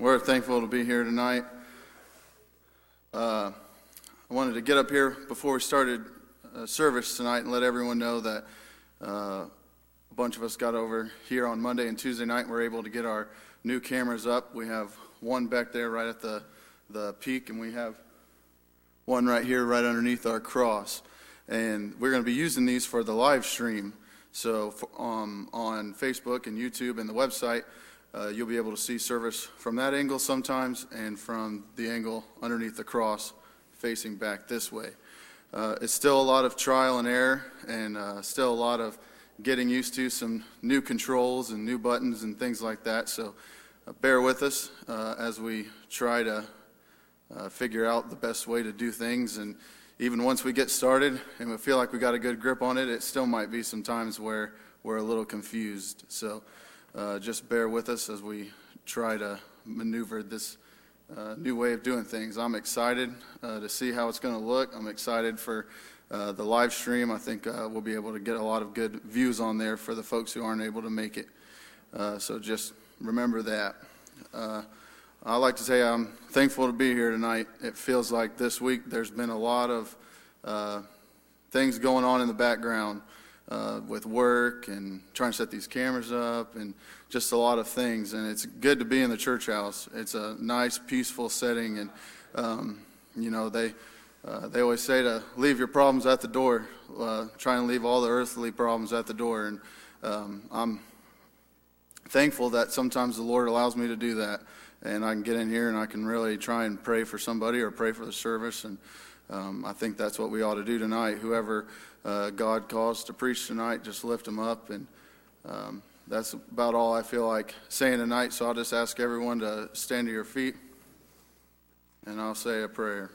We're thankful to be here tonight. Uh, I wanted to get up here before we started uh, service tonight and let everyone know that uh, a bunch of us got over here on Monday and Tuesday night and we're able to get our new cameras up. We have one back there right at the, the peak, and we have one right here right underneath our cross. And we're going to be using these for the live stream. So for, um, on Facebook and YouTube and the website, uh, you'll be able to see service from that angle sometimes and from the angle underneath the cross facing back this way. Uh, it's still a lot of trial and error and uh, still a lot of getting used to some new controls and new buttons and things like that. So uh, bear with us uh, as we try to uh, figure out the best way to do things. And even once we get started and we feel like we got a good grip on it, it still might be some times where we're a little confused. So uh, just bear with us as we try to maneuver this uh, new way of doing things. I'm excited uh, to see how it's going to look. I'm excited for uh, the live stream. I think uh, we'll be able to get a lot of good views on there for the folks who aren't able to make it. So just remember that. I like to say I'm thankful to be here tonight. It feels like this week there's been a lot of things going on in the background uh, with work and trying to set these cameras up and just a lot of things. And it's good to be in the church house. It's a nice, peaceful setting. And, um, you know, they, uh, they always say to leave your problems at the door, uh, try and leave all the earthly problems at the door. And um, I'm thankful that sometimes the Lord allows me to do that. And I can get in here and I can really try and pray for somebody or pray for the service. And um, I think that's what we ought to do tonight. Whoever uh, God calls to preach tonight, just lift them up. And um, that's about all I feel like saying tonight. So I'll just ask everyone to stand to your feet and I'll say a prayer.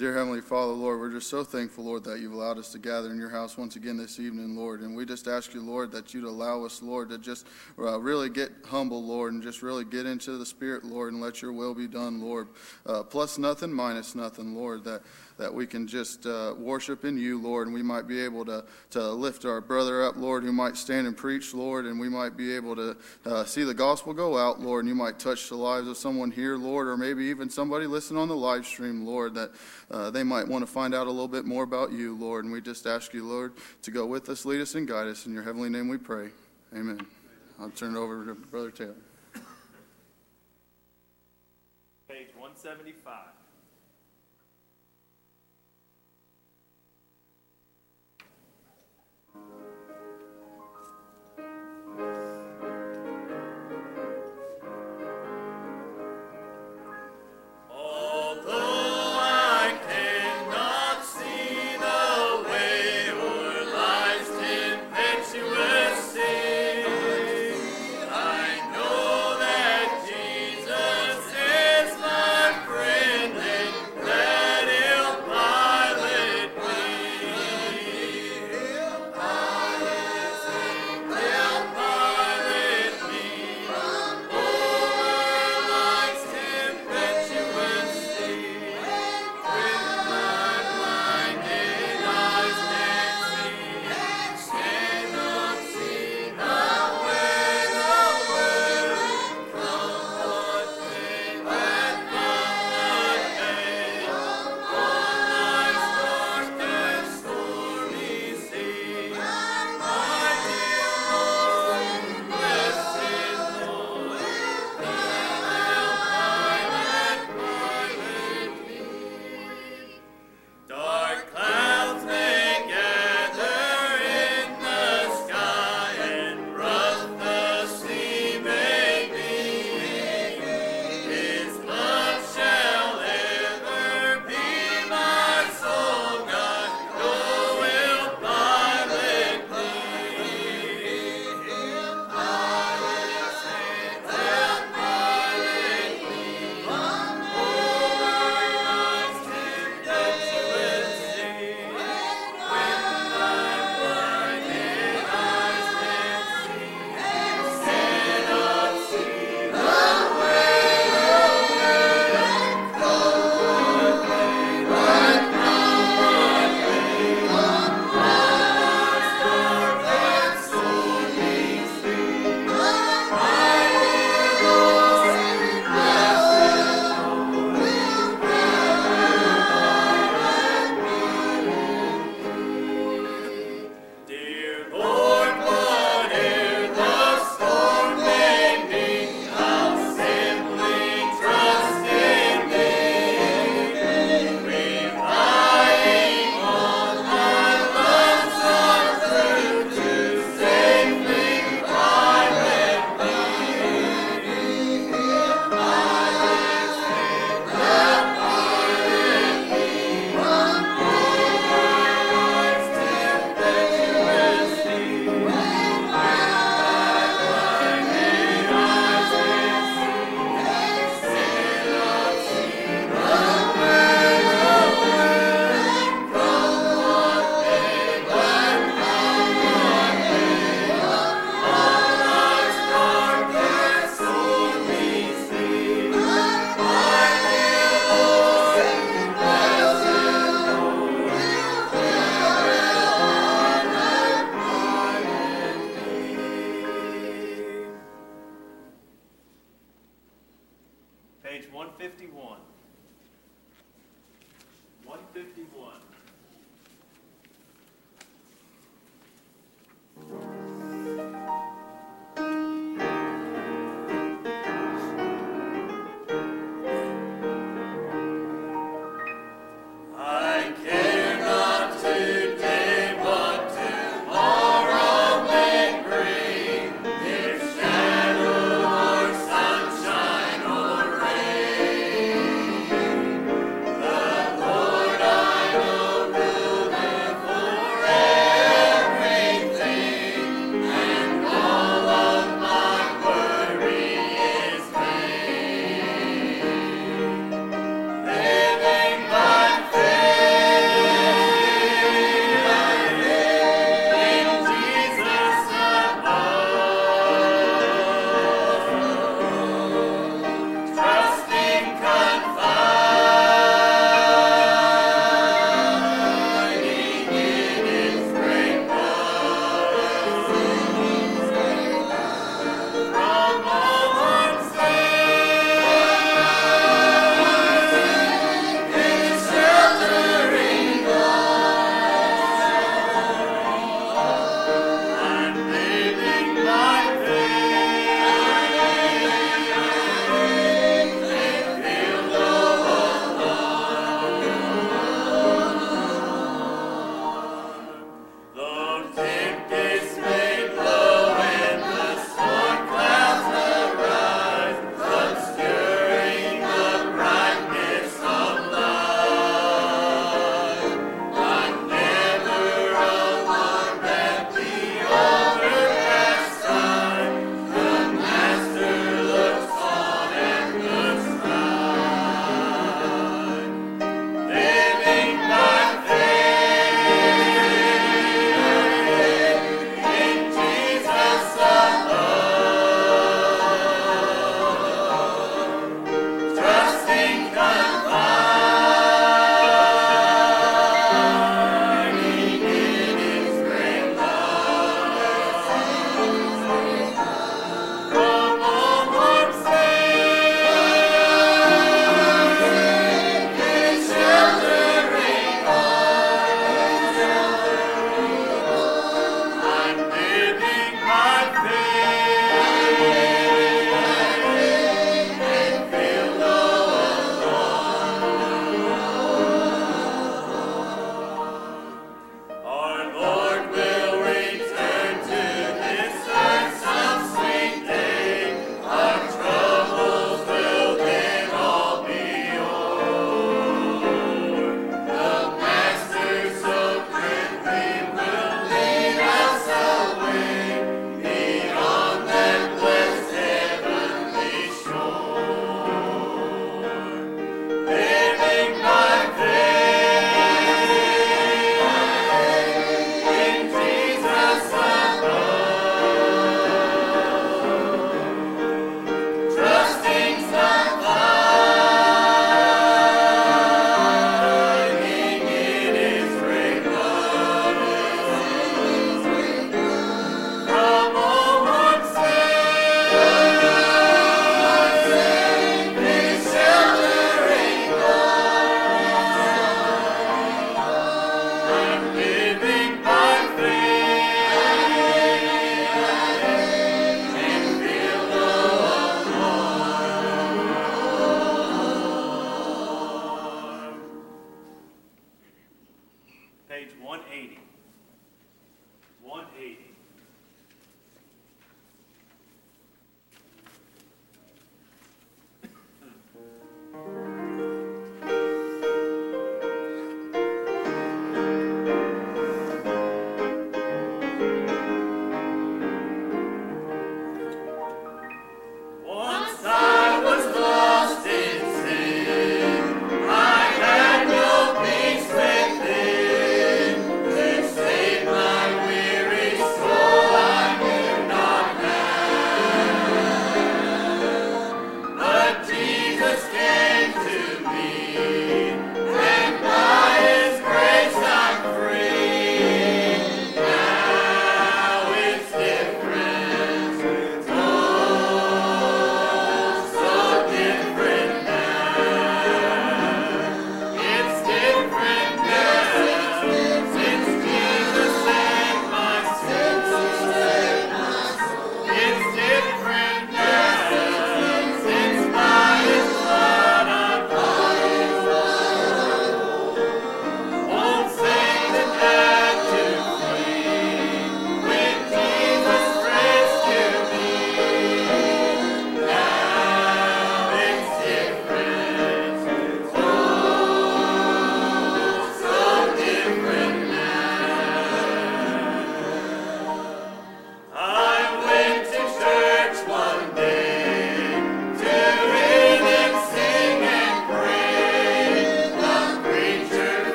Dear Heavenly Father, Lord, we're just so thankful, Lord, that you've allowed us to gather in your house once again this evening, Lord. And we just ask you, Lord, that you'd allow us, Lord, to just uh, really get humble, Lord, and just really get into the Spirit, Lord, and let your will be done, Lord. Uh, plus nothing, minus nothing, Lord, that that we can just uh, worship in you, Lord, and we might be able to, to lift our brother up, Lord, who might stand and preach, Lord, and we might be able to uh, see the gospel go out, Lord, and you might touch the lives of someone here, Lord, or maybe even somebody listening on the live stream, Lord, that uh, they might want to find out a little bit more about you, Lord. And we just ask you, Lord, to go with us, lead us, and guide us. In your heavenly name we pray. Amen. I'll turn it over to Brother Taylor. Page 175. 151.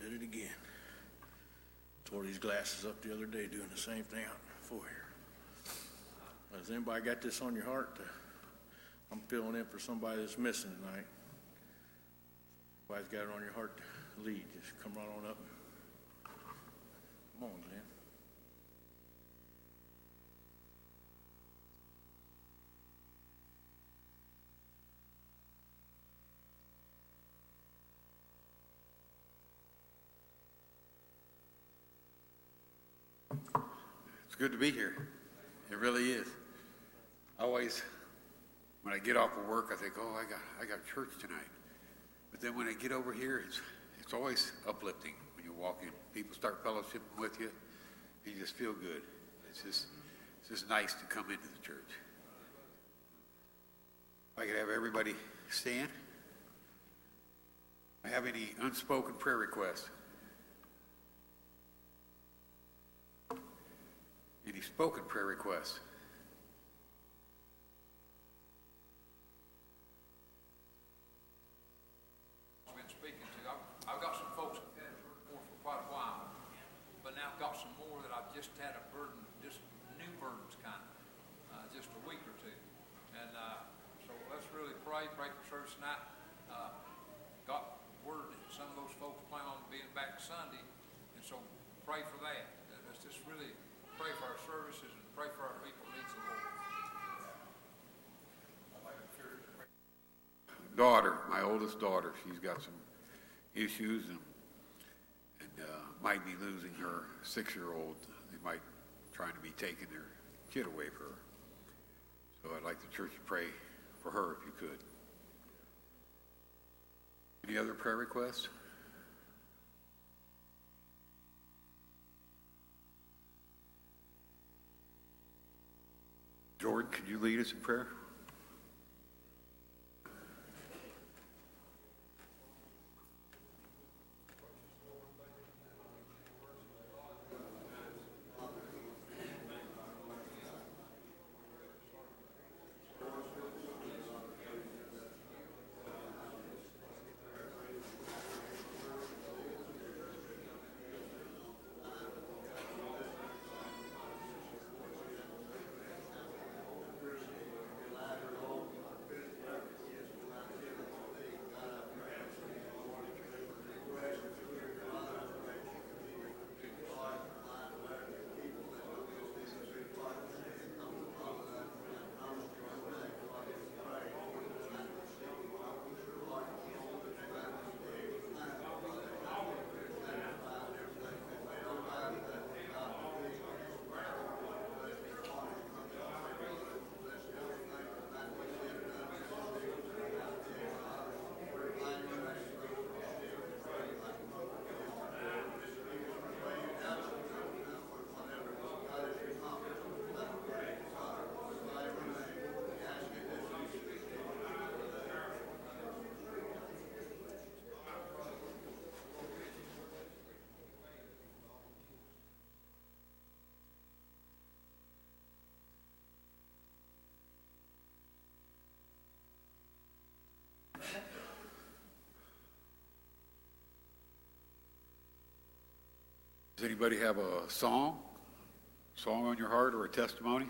Did it again. Tore these glasses up the other day doing the same thing out in foyer. Has anybody got this on your heart? to- I'm filling in for somebody that's missing tonight. Anybody's got it on your heart to lead, just come right on up. Come on, Glenn. Good to be here. It really is. Always, when I get off of work, I think, oh, I got, I got church tonight. But then when I get over here, it's, it's always uplifting when you walk in. People start fellowshipping with you. and You just feel good. It's just, it's just nice to come into the church. If I could have everybody stand. I have any unspoken prayer requests? Any spoken prayer requests? I've been speaking to. I've, got some folks for quite a while, but now I've got some more that I've just had a burden, just new burdens kind of, uh, just a week or two. And, uh, so let's really pray, pray for service tonight. Uh, got word some of those folks plan on being back Sunday, and so pray for that. Uh, Let's just really pray for our services and pray for our people who needs the Lord. Daughter, my oldest daughter, she's got some issues and, and uh, might be losing her six-year-old. They might trying to be taking their kid away from her. So I'd like the church to pray for her if you could. Any other prayer requests? Jordan, could you lead us in prayer? Does anybody have a song? Song on your heart or a testimony?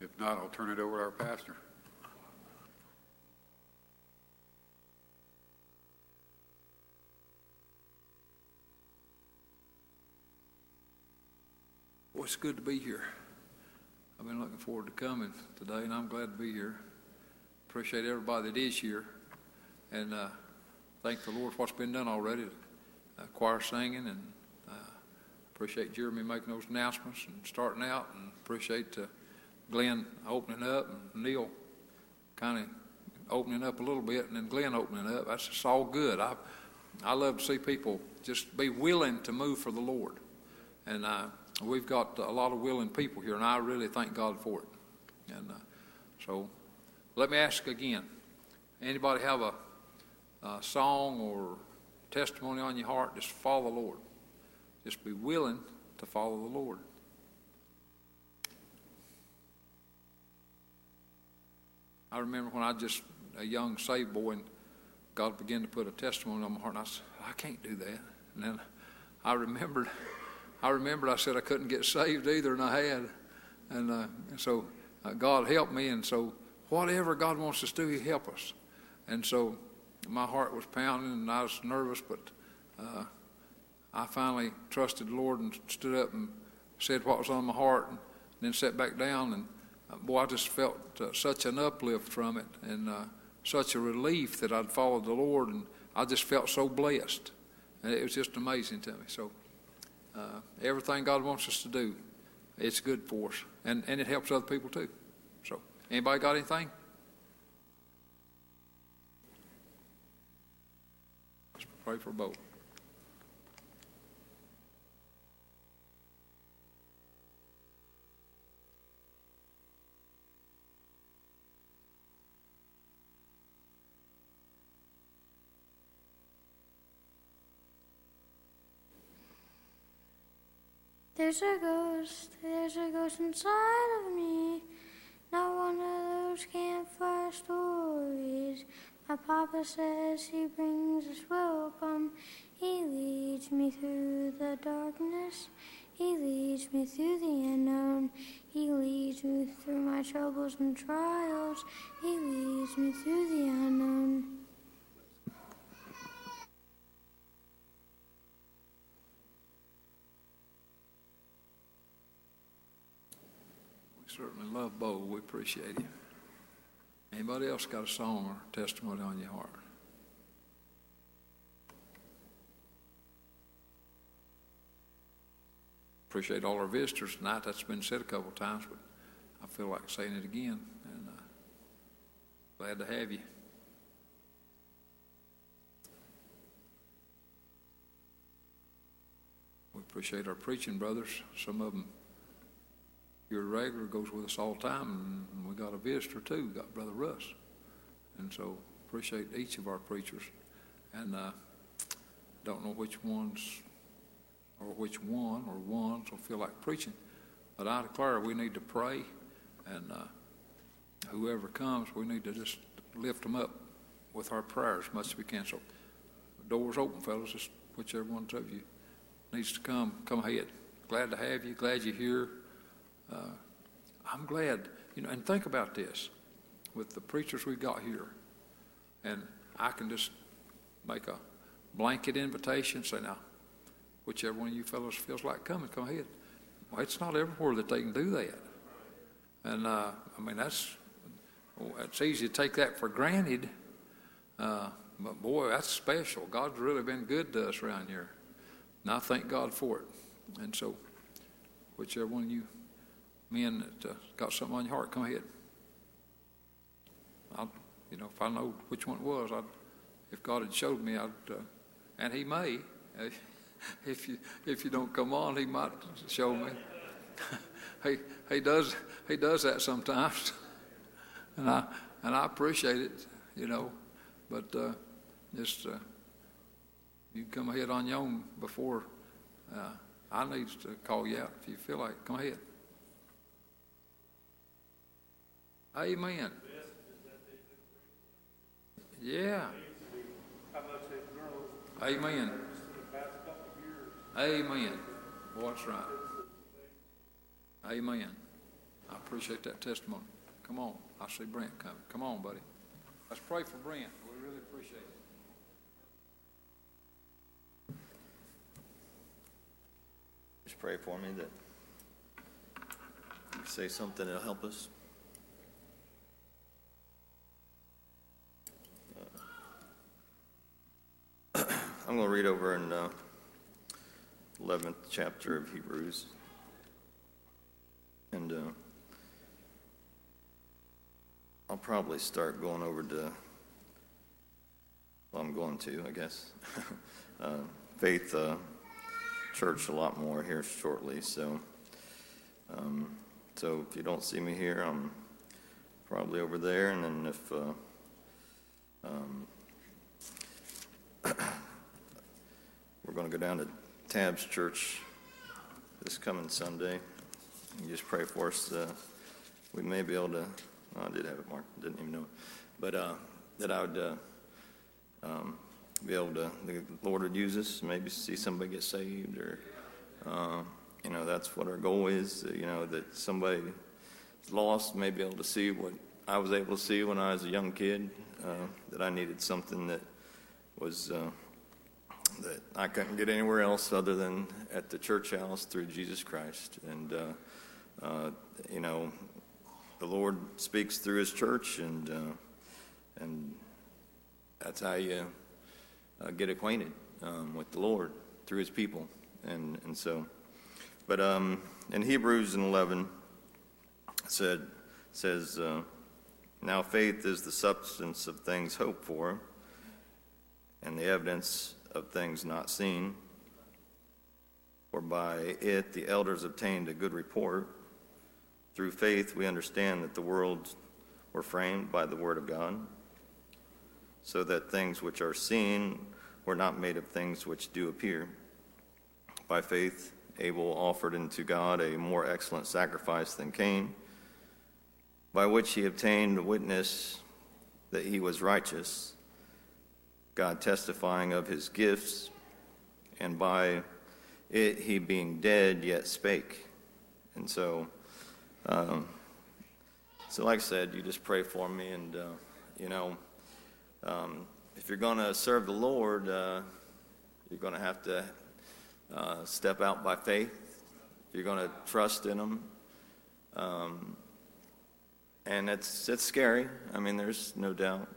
If not, I'll turn it over to our pastor. It's good to be here. I've been looking forward to coming today, and I'm glad to be here. Appreciate everybody that is here, and uh, thank the Lord for what's been done already. Uh, choir singing, and uh, appreciate Jeremy making those announcements and starting out, and appreciate uh, Glenn opening up and Neil kind of opening up a little bit, and then Glenn opening up. That's just all good. I I love to see people just be willing to move for the Lord, and uh, we've got a lot of willing people here, and I really thank God for it. And uh, so, let me ask again: anybody have a, a song or testimony on your heart? Just follow the Lord. Just be willing to follow the Lord. I remember when I just a young saved boy and God began to put a testimony on my heart, and I said, I can't do that. And then I remembered, I remembered I said I couldn't get saved either, and I had. And, uh, so uh, God helped me, and so whatever God wants us to do, He help us. And so my heart was pounding, and I was nervous, but uh, I finally trusted the Lord and stood up and said what was on my heart, and then sat back down. And uh, boy, I just felt uh, such an uplift from it, and uh, such a relief that I'd followed the Lord, and I just felt so blessed. And it was just amazing to me. So, uh, everything God wants us to do, it's good for us, and, and it helps other people too. So, anybody got anything? Let's pray for both. There's a ghost, there's a ghost inside of me. Not one of those campfire stories. My papa says he brings us welcome. He leads me through the darkness. He leads me through the unknown. He leads me through my troubles and trials. He leads me through the unknown. We certainly love Bo. We appreciate him. Anybody else got a song or testimony on your heart? Appreciate all our visitors tonight. That's been said a couple times, but I feel like saying it again. And uh, glad to have you. We appreciate our preaching brothers. Some of them your regular goes with us all the time, and we got a visitor too, we got Brother Russ. And so appreciate each of our preachers. And uh, don't know which ones or which one or ones will feel like preaching, but I declare we need to pray, and uh, whoever comes, we need to just lift them up with our prayers as much as we can. So door's open, fellas. Just whichever one of you needs to come, come ahead. Glad to have you. Glad you're here. I'm glad, you know, and think about this with the preachers we've got here, and I can just make a blanket invitation, say, now, whichever one of you fellows feels like coming, come ahead. Well, it's not everywhere that they can do that. And, uh, I mean, that's, well, it's easy to take that for granted, uh, but boy, that's special. God's really been good to us around here. And I thank God for it. And so, whichever one of you men that uh, got something on your heart, come ahead. I'll, you know, if I know which one it was, I'd, if God had showed me, I'd, uh, and He may, if you if you don't come on, He might show me. he He does He does that sometimes, and I and I appreciate it, you know, but uh, just uh, you come ahead on your own before uh, I need to call you out if you feel like. Come ahead. Amen. Yeah. Amen. Amen. Well, that's right. Amen. I appreciate that testimony. Come on. I see Brent coming. Come on, buddy. Let's pray for Brent. We really appreciate it. Just pray for me that say something that'll help us? Uh, I'm going to read over in uh, 11th chapter of Hebrews. And uh, I'll probably start going over to, well, I'm going to, I guess, uh, Faith uh, Church a lot more here shortly. So, um, so if you don't see me here, I'm probably over there. And then if uh, um, we're going to go down to Tabs Church this coming Sunday, you just pray for us. Uh, we may be able to. Oh, I did have it marked. Didn't even know it, but uh, that I would uh, um, be able to. The Lord would use us. Maybe see somebody get saved, or uh, you know, that's what our goal is. uh, You know, that somebody lost may be able to see what I was able to see when I was a young kid. Uh, that I needed something that was uh, that I couldn't get anywhere else other than at the church house through Jesus Christ. And, uh, uh, you know, the Lord speaks through His church, and, uh, and that's how you uh, get acquainted um, with the Lord through His people. And, and so, but um, in Hebrews 11, it said, says, uh, Now faith is the substance of things hoped for and the evidence of things not seen. For by it the elders obtained a good report. Through faith we understand that the worlds were framed by the word of God, so that things which are seen were not made of things which do appear. By faith Abel offered unto God a more excellent sacrifice than Cain, by which he obtained witness that he was righteous God testifying of his gifts, and by it he being dead yet spake. And so, um, so like I said, you just pray for me, and uh, you know, um, if you're going to serve the Lord, uh, you're going to have to uh, step out by faith. You're going to trust in Him. Um, and it's it's scary. I mean, there's no doubt.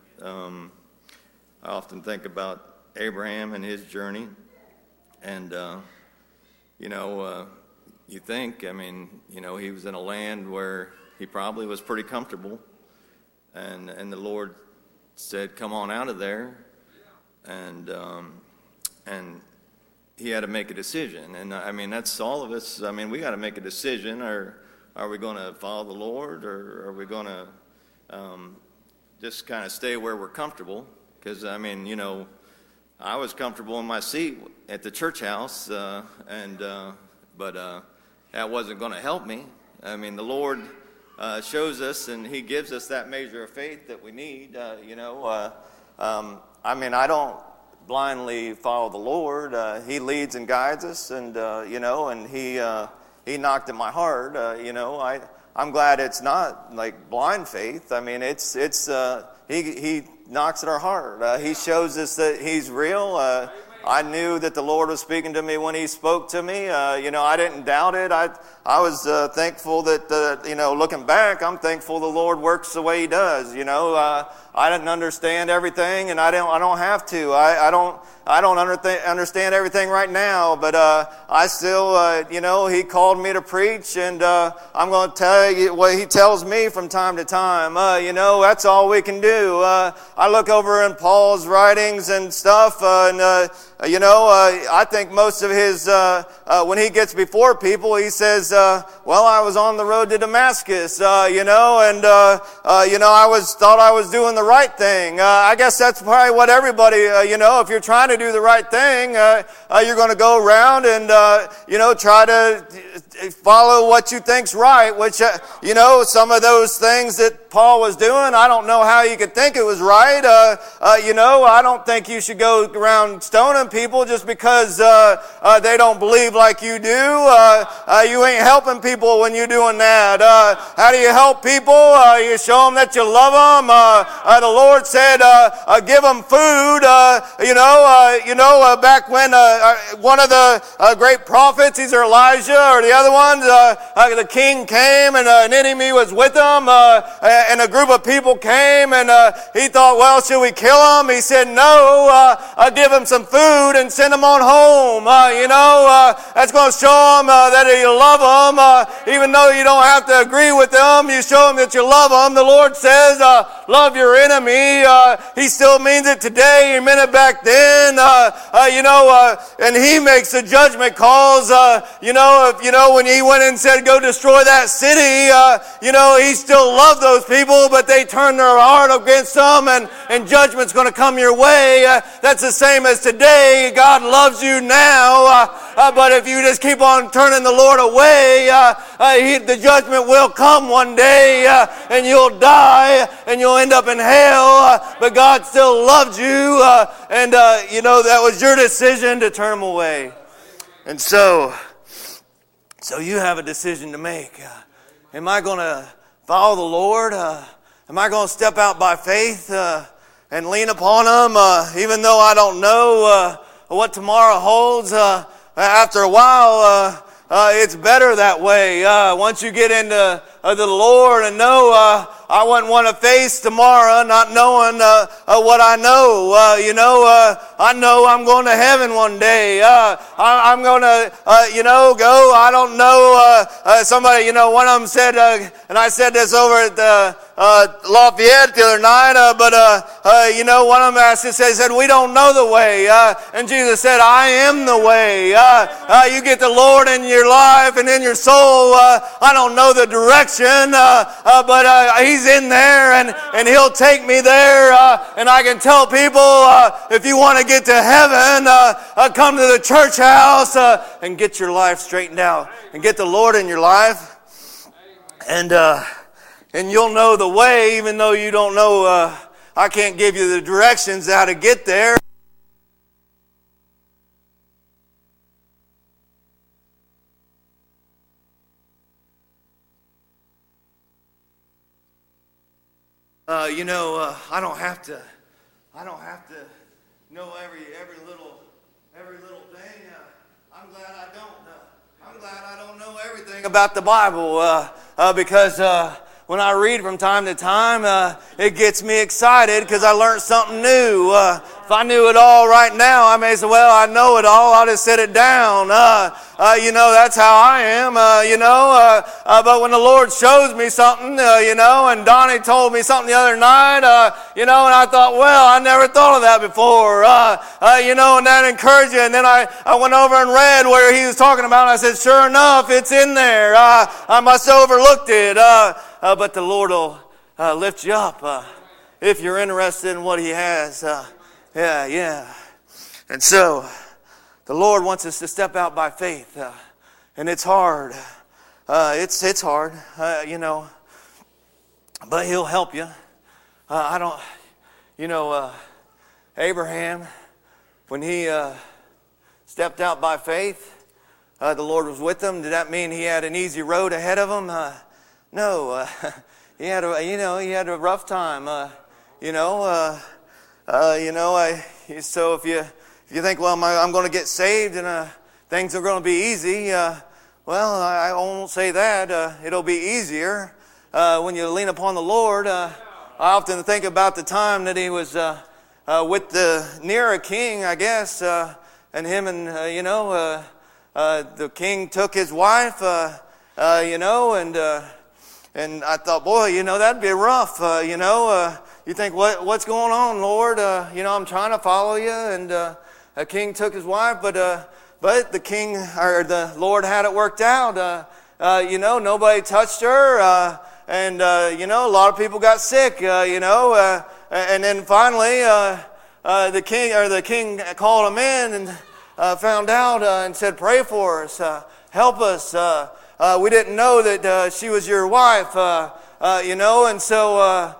I often think about Abraham and his journey, and uh, you know, uh, you think, I mean, you know, he was in a land where he probably was pretty comfortable, and and the Lord said, "Come on out of there," and um, and he had to make a decision, and I mean, that's all of us. I mean, we got to make a decision, or are we going to follow the Lord, or are we going to um, just kind of stay where we're comfortable? Because, I mean, you know, I was comfortable in my seat at the church house, uh, and, uh, but uh, that wasn't going to help me. I mean, the Lord uh, shows us and He gives us that measure of faith that we need, uh, you know. Uh, um, I mean, I don't blindly follow the Lord. He leads and guides us, and, you know, and He, he knocked at my heart, you know. I, I'm glad it's not like blind faith. I mean, it's, it's, uh, he, he knocks at our heart. Uh, he shows us that He's real. Uh, I knew that the Lord was speaking to me when He spoke to me. Uh, you know, I didn't doubt it. I, I was uh, thankful that, uh, you know, looking back, I'm thankful the Lord works the way He does. You know, uh, I didn't understand everything, and I don't, I don't have to. I, I don't, I don't under, understand everything right now, but uh, I still, uh, you know, He called me to preach, and uh, I'm going to tell you what He tells me from time to time. Uh, you know, that's all we can do. Uh, I look over in Paul's writings and stuff, and uh, you know, uh, I think most of his, uh, uh, when he gets before people, he says, uh, "Well, I was on the road to Damascus, uh, you know, and uh, uh, you know, I was thought I was doing the right thing. Uh, I guess that's probably what everybody, you know, if you're trying to do the right thing, you're going to go around and uh, you know try to follow what you think's right. Which you know, some of those things that Paul was doing, I don't know how you could think it was right. Uh, uh, you know, I don't think you should go around stoning people just because they don't believe like you do. Uh, uh, you ain't helping people when you're doing that. Uh, how do you help people? Uh, you show them that you love them. Uh, uh, the Lord said, uh, uh, give them food. Uh, you know, you know, back when one of the great prophets, either Elijah or the other ones, the king came and an enemy was with him, and a group of people came, and he thought, well, should we kill him? He said, no, I'll give him some food and send him on home. You know, that's going to show them uh, that you love them. uh, even though you don't have to agree with them. You show them that you love them. The Lord says, uh, love your enemy. Uh, he still means it today. He meant it back then. Uh, uh, you know, and he makes the judgment calls. You know, if you know when he went and said, "Go destroy that city," you know, he still loved those people, but they turned their heart against him, and and judgment's going to come your way. That's the same as today. God loves you now, uh, but if you just keep on turning the Lord away, uh, uh, he, the judgment will come one day, uh, and you'll die, and you'll end up in hell. Uh, but God still loved you, uh, and you know that was your decision to turn him away. And so, so you have a decision to make. Am I going to follow the Lord? Am I going to step out by faith and lean upon Him, uh, even though I don't know uh, what tomorrow holds? Uh, after a while, uh, uh, it's better that way. Uh, once you get into uh, the Lord and know uh, I wouldn't want to face tomorrow not knowing uh, uh, what I know. Uh, you know, uh, I know I'm going to heaven one day. Uh, I, I'm going to, uh, you know, go. I don't know. Somebody, you know, one of them said, uh, and I said this over at the uh, Lafayette the other night, but, you know, one of them asked, he said, we don't know the way. Uh, and Jesus said, I am the way. Uh, uh, you get the Lord in your life and in your soul. Uh, I don't know the direction, but uh, He's in there and, and He'll take me there. Uh, and I can tell people uh, if you want to get to heaven, uh, uh, come to the church house uh, and get your life straightened out and get the Lord in your life. And, uh, and you'll know the way, even though you don't know. Uh, I can't give you the directions how to get there. Uh, you know, uh, I don't have to. I don't have to know every every little every little thing. Uh, I'm glad I don't. Uh, I'm glad I don't know everything about the Bible uh, uh, because when I read from time to time, uh, it gets me excited because I learned something new. Uh, if I knew it all right now, I may say, "Well, I know it all. I'll just set it down." Uh, uh, you know, that's how I am. Uh, you know, uh, but when the Lord shows me something, you know, and Donnie told me something the other night, uh, you know, and I thought, well, I never thought of that before. Uh, uh, you know, and that encouraged you. And then I, I went over and read where he was talking about. And I said, sure enough, it's in there. I must have overlooked it. Uh, but the Lord will uh, lift you up uh, if you're interested in what He has. Uh, yeah, yeah. And so, the Lord wants us to step out by faith, uh, and it's hard. Uh, it's it's hard, you know, but He'll help you. I don't, you know, Abraham, when he stepped out by faith, the Lord was with him. Did that mean he had an easy road ahead of him? No, uh, he had a, you know, he had a rough time. Uh, you know, uh, uh, you know, I, so if you if you think, well, I'm going to get saved and uh, things are going to be easy, uh, well, I, I won't say that. It'll be easier uh, when you lean upon the Lord. Uh, I often think about the time that he was with the near a king, I guess, uh, and him and you know, uh, uh, the king took his wife, you know, and uh, and I thought, boy, you know, that'd be rough, uh, you know. Uh, you think, what what's going on, Lord? Uh, you know, I'm trying to follow you, and uh, a king took his wife, but uh, but the king or the Lord had it worked out. Uh, uh, you know, nobody touched her, and you know, a lot of people got sick. You know, and then finally, the king or the king called him in and found out and said, "Pray for us, help us." Uh, we didn't know that uh, she was your wife, uh, uh, you know, and so. Uh,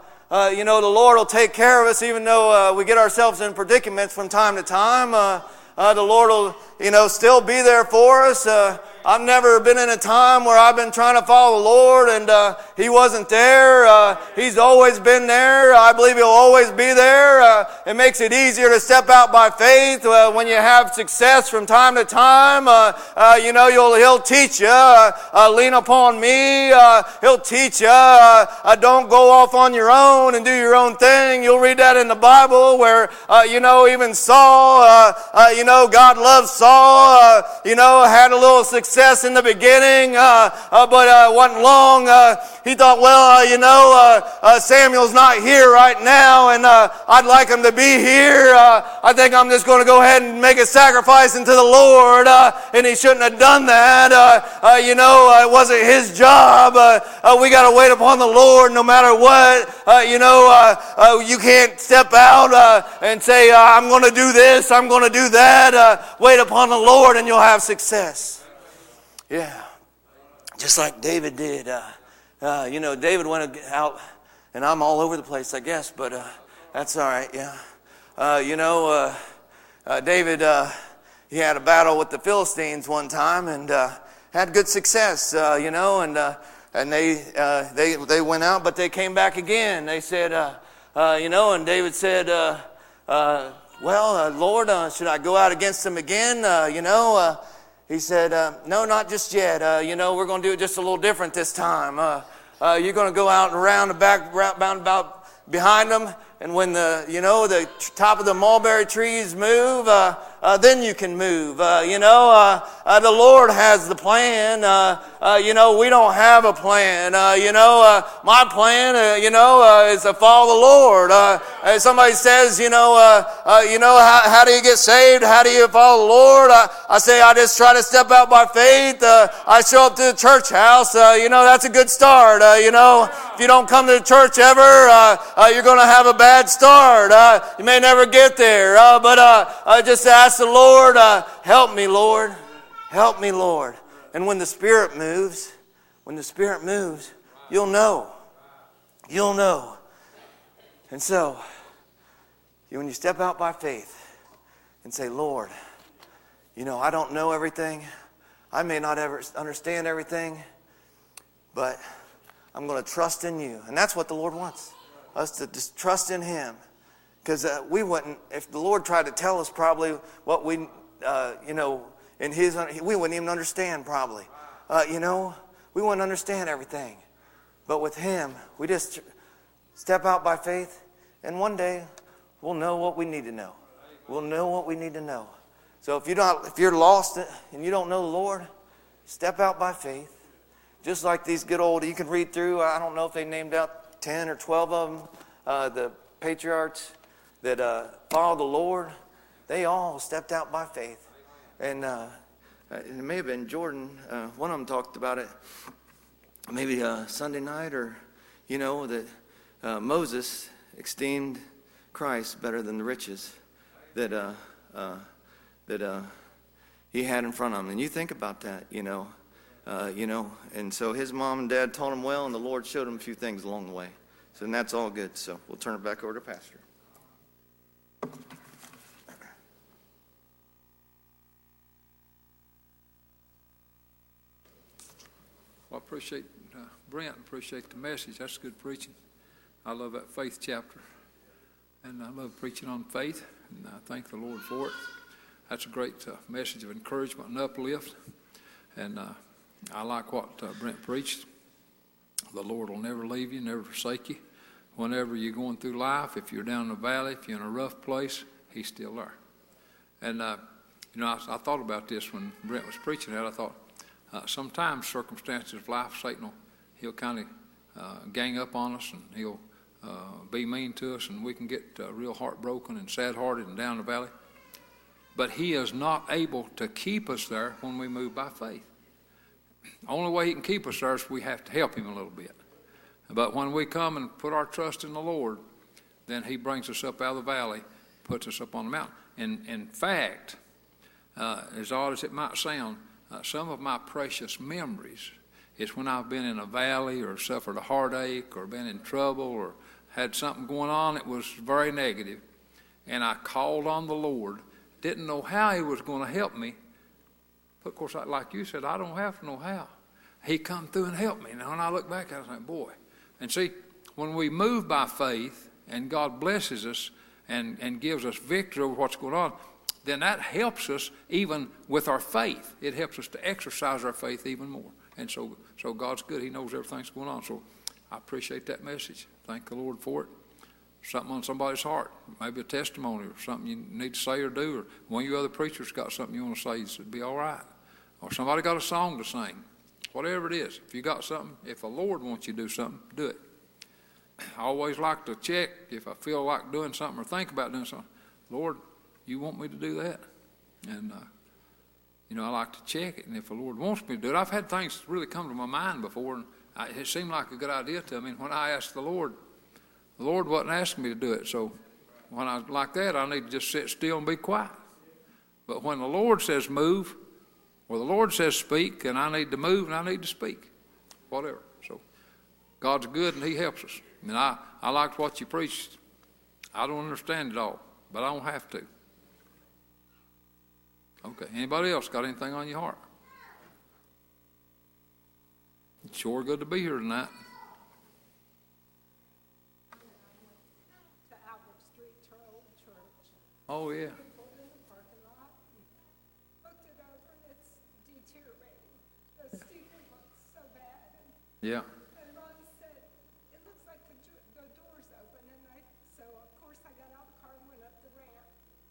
you know, the Lord will take care of us even though we get ourselves in predicaments from time to time. The Lord will, you know, still be there for us. I've never been in a time where I've been trying to follow the Lord and uh, He wasn't there. Uh, he's always been there. I believe He'll always be there. Uh, it makes it easier to step out by faith uh, when you have success from time to time. Uh, uh, you know, you'll, He'll teach you. lean upon me. he'll teach you. don't go off on your own and do your own thing. You'll read that in the Bible where, you know, even Saul, you know, God loves Saul, you know, had a little success success in the beginning, uh, uh, but uh, wasn't long. Uh, he thought, well, uh, you know, uh, uh Samuel's not here right now, and uh, I'd like him to be here. Uh, I think I'm just going to go ahead and make a sacrifice unto the Lord, and he shouldn't have done that. you know, it wasn't his job. we got to wait upon the Lord no matter what. you know, you can't step out and say, I'm going to do this, I'm going to do that. wait upon the Lord, and you'll have success. Yeah. Just like David did. Uh, uh, you know, David went out, and I'm all over the place, I guess, but uh, that's all right, yeah. Uh, you know, uh, uh, David, uh, he had a battle with the Philistines one time and uh, had good success, uh, you know, and, and they, they, they went out, but they came back again. They said, you know, and David said, well, Lord, should I go out against them again? you know, he said, uh, No, not just yet. Uh, you know, we're going to do it just a little different this time. Uh, uh you're going to go out and around the back, round about behind them, and when the, you know, the top of the mulberry trees move, uh, uh, then you can move. Uh, you know, the Lord has the plan. Uh, you know, we don't have a plan. Uh, you know, uh, my plan, uh, you know, is to follow the Lord. somebody says, you know, you know, how, how, do you get saved? How do you follow the Lord? I say, I just try to step out by faith. I show up to the church house. you know, that's a good start. you know, if you don't come to the church ever, you're going to have a bad start. you may never get there. but just ask ask the Lord, uh, help me, Lord. Help me, Lord. And when the Spirit moves, when the Spirit moves, you'll know. You'll know. And so, when you step out by faith and say, Lord, you know, I don't know everything. I may not ever understand everything, but I'm going to trust in you. And that's what the Lord wants us to just trust in Him. Because uh, we wouldn't, if the Lord tried to tell us probably what we, uh, you know, in His, we wouldn't even understand probably. Uh, you know, we wouldn't understand everything. But with Him, we just step out by faith, and one day we'll know what we need to know. We'll know what we need to know. So if you're not, if you're lost and you don't know the Lord, step out by faith. Just like these good old, you can read through. I don't know if they named out ten or twelve of them. Uh, the patriarchs that uh, followed the Lord, they all stepped out by faith. And uh, it may have been Jordan, uh, one of them talked about it maybe uh, Sunday night, or, you know, that uh, Moses esteemed Christ better than the riches that, uh, that he had in front of him. And you think about that, you know. you know, and so his mom and dad taught him well, and the Lord showed him a few things along the way. So, and that's all good. So, we'll turn it back over to Pastor. Well, I appreciate uh, Brent, appreciate the message. That's good preaching. I love that faith chapter. And I love preaching on faith, and I thank the Lord for it. That's a great uh, message of encouragement and uplift. And uh, I like what uh, Brent preached. The Lord will never leave you, never forsake you. Whenever you're going through life, if you're down in the valley, if you're in a rough place, He's still there. And, uh, you know, I, I, thought about this when Brent was preaching that. I thought, uh, sometimes circumstances of life, Satan will he'll kind of uh, gang up on us and he'll uh, be mean to us, and we can get uh, real heartbroken and sad-hearted and down the valley. But he is not able to keep us there when we move by faith. Only way he can keep us there is we have to help him a little bit. But when we come and put our trust in the Lord, then he brings us up out of the valley, puts us up on the mountain. And in fact, uh, as odd as it might sound, uh, some of my precious memories is when I've been in a valley or suffered a heartache or been in trouble or had something going on that was very negative, and I called on the Lord, didn't know how he was going to help me. But of course, like you said, I don't have to know how. He come through and helped me. And when I look back, I was like, boy. And see, when we move by faith and God blesses us and, and gives us victory over what's going on, then that helps us even with our faith. It helps us to exercise our faith even more. And so, so God's good. He knows everything's going on. So I appreciate that message. Thank the Lord for it. Something on somebody's heart, maybe a testimony or something you need to say or do, or one of you other preachers got something you want to say, it'd be all right. Or somebody got a song to sing. Whatever it is, if you got something, if the Lord wants you to do something, do it. I always like to check if I feel like doing something or think about doing something. Lord, you want me to do that? And, uh, you know, I like to check it. And if the Lord wants me to do it, I've had things really come to my mind before, and I, it seemed like a good idea to me. And when I asked the Lord, the Lord wasn't asking me to do it. So when I like that, I need to just sit still and be quiet. But when the Lord says move, or the Lord says speak, and I need to move and I need to speak, whatever. So God's good and He helps us. Mean, I, I liked what you preached. I don't understand it all, but I don't have to. Okay. Anybody else got anything on your heart? It's sure good to be here tonight. Oh, yeah. Pulled in the parking lot, and looked it over, and it's deteriorating. The steeple looks so bad, and, Yeah. and Ron said, it looks like the, ju- the door's open, and I, so of course I got out of the car and went up the ramp.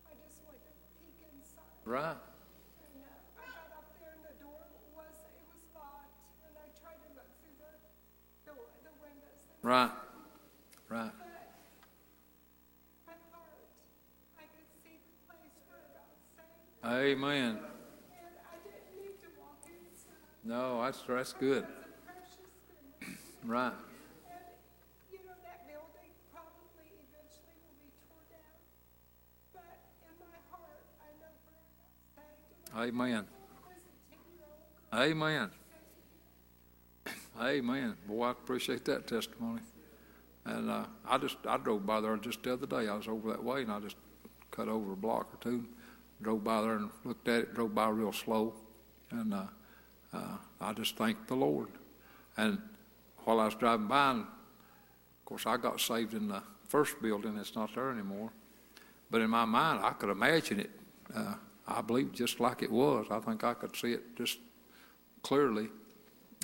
I just went to peek inside. Right. And I got up there and the door was, it was locked, and I tried to look through the door, the windows. Right. Right. Amen. and I didn't need to walk. No, that's, that's good. Right. Amen. Amen. Amen. Boy, I appreciate that testimony. And uh, I just I drove by there just the other day. I was over that way, and I just cut over a block or two, drove by there and looked at it. Drove by real slow, and uh, uh, I just thanked the Lord. And while I was driving by, and of course, I got saved in the first building. It's not there anymore. But in my mind, I could imagine it. I believe just like it was. I think I could see it just clearly.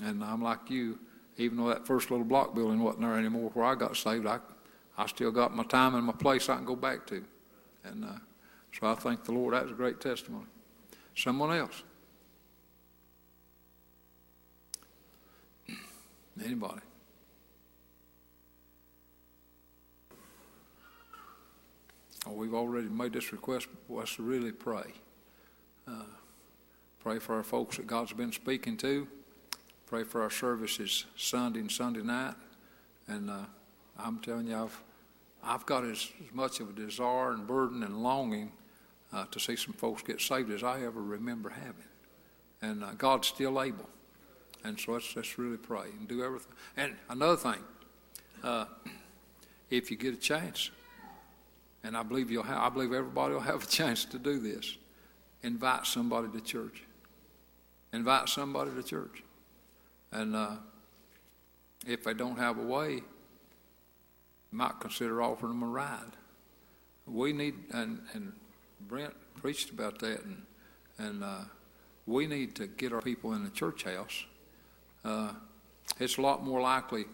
And I'm like you, even though that first little block building wasn't there anymore where I got saved, I, I still got my time and my place I can go back to. And uh, so I thank the Lord. That was a great testimony. Someone else? Anybody? Oh, we've already made this request, let's really pray. Uh, pray for our folks that God's been speaking to. Pray for our services Sunday and Sunday night. And uh, I'm telling you, I've, I've got as, as much of a desire and burden and longing uh, to see some folks get saved as I ever remember having. And uh, God's still able. And so let's, let's really pray and do everything. And another thing, uh, if you get a chance, and I believe you'll have, I believe everybody will have a chance to do this. Invite somebody to church. Invite somebody to church. And uh, if they don't have a way, might consider offering them a ride. We need, and, and Brent preached about that, and, and uh, we need to get our people in the church house. Uh, it's a lot more likely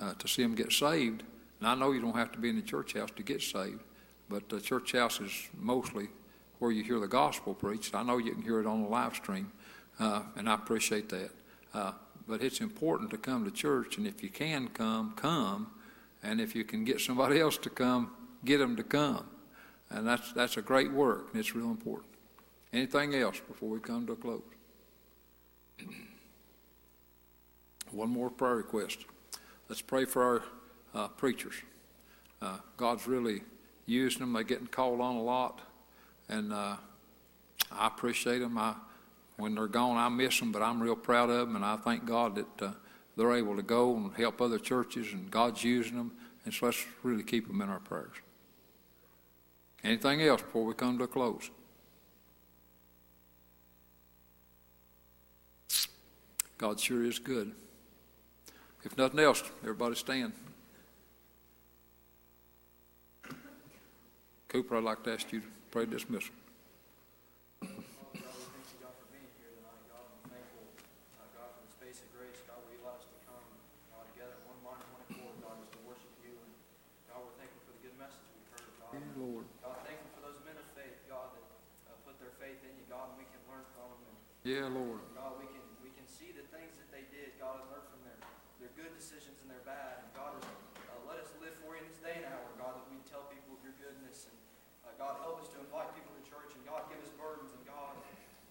uh, to see them get saved. And I know you don't have to be in the church house to get saved, but the church house is mostly where you hear the gospel preached. I know you can hear it on the live stream, uh, and I appreciate that. Uh, but it's important to come to church, and if you can come, come. And if you can get somebody else to come, get them to come. And that's, that's a great work, and it's real important. Anything else before we come to a close? One more prayer request. Let's pray for our uh, preachers. Uh, God's really using them. They're getting called on a lot, and uh, I appreciate them. I, when they're gone, I miss them, but I'm real proud of them, and I thank God that uh, they're able to go and help other churches, and God's using them. And so let's really keep them in our prayers. Anything else before we come to a close? God sure is good. If nothing else, everybody stand. Cooper, I'd like to ask you to pray dismissal. God, we thank you, God, for being here tonight, God. I'm thankful, uh, God, for the space of grace, God, where you allowed us to come, God, together in one mind, one accord, God, just to worship you. And God, we're thankful for the good message we've heard, God. Yeah, Lord. God, thankful for those men of faith, God, that uh, put their faith in you, God, and we can them. Yeah, Lord. God, we can, we can see the things that they did, God, and learn from their, their good decisions and their bad. And God, uh, let us live for you in this day and hour, God, that we tell people of your goodness. And uh, God, help us to invite people to church. And God, give us burdens. And God,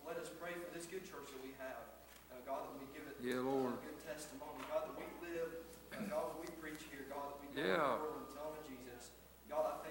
let us pray for this good church that we have. Uh, God, that we give it Yeah, Lord. a good testimony. God, that we live, uh, God, that we preach here. God, that we go Yeah. the world and tell them of Jesus. God, I thank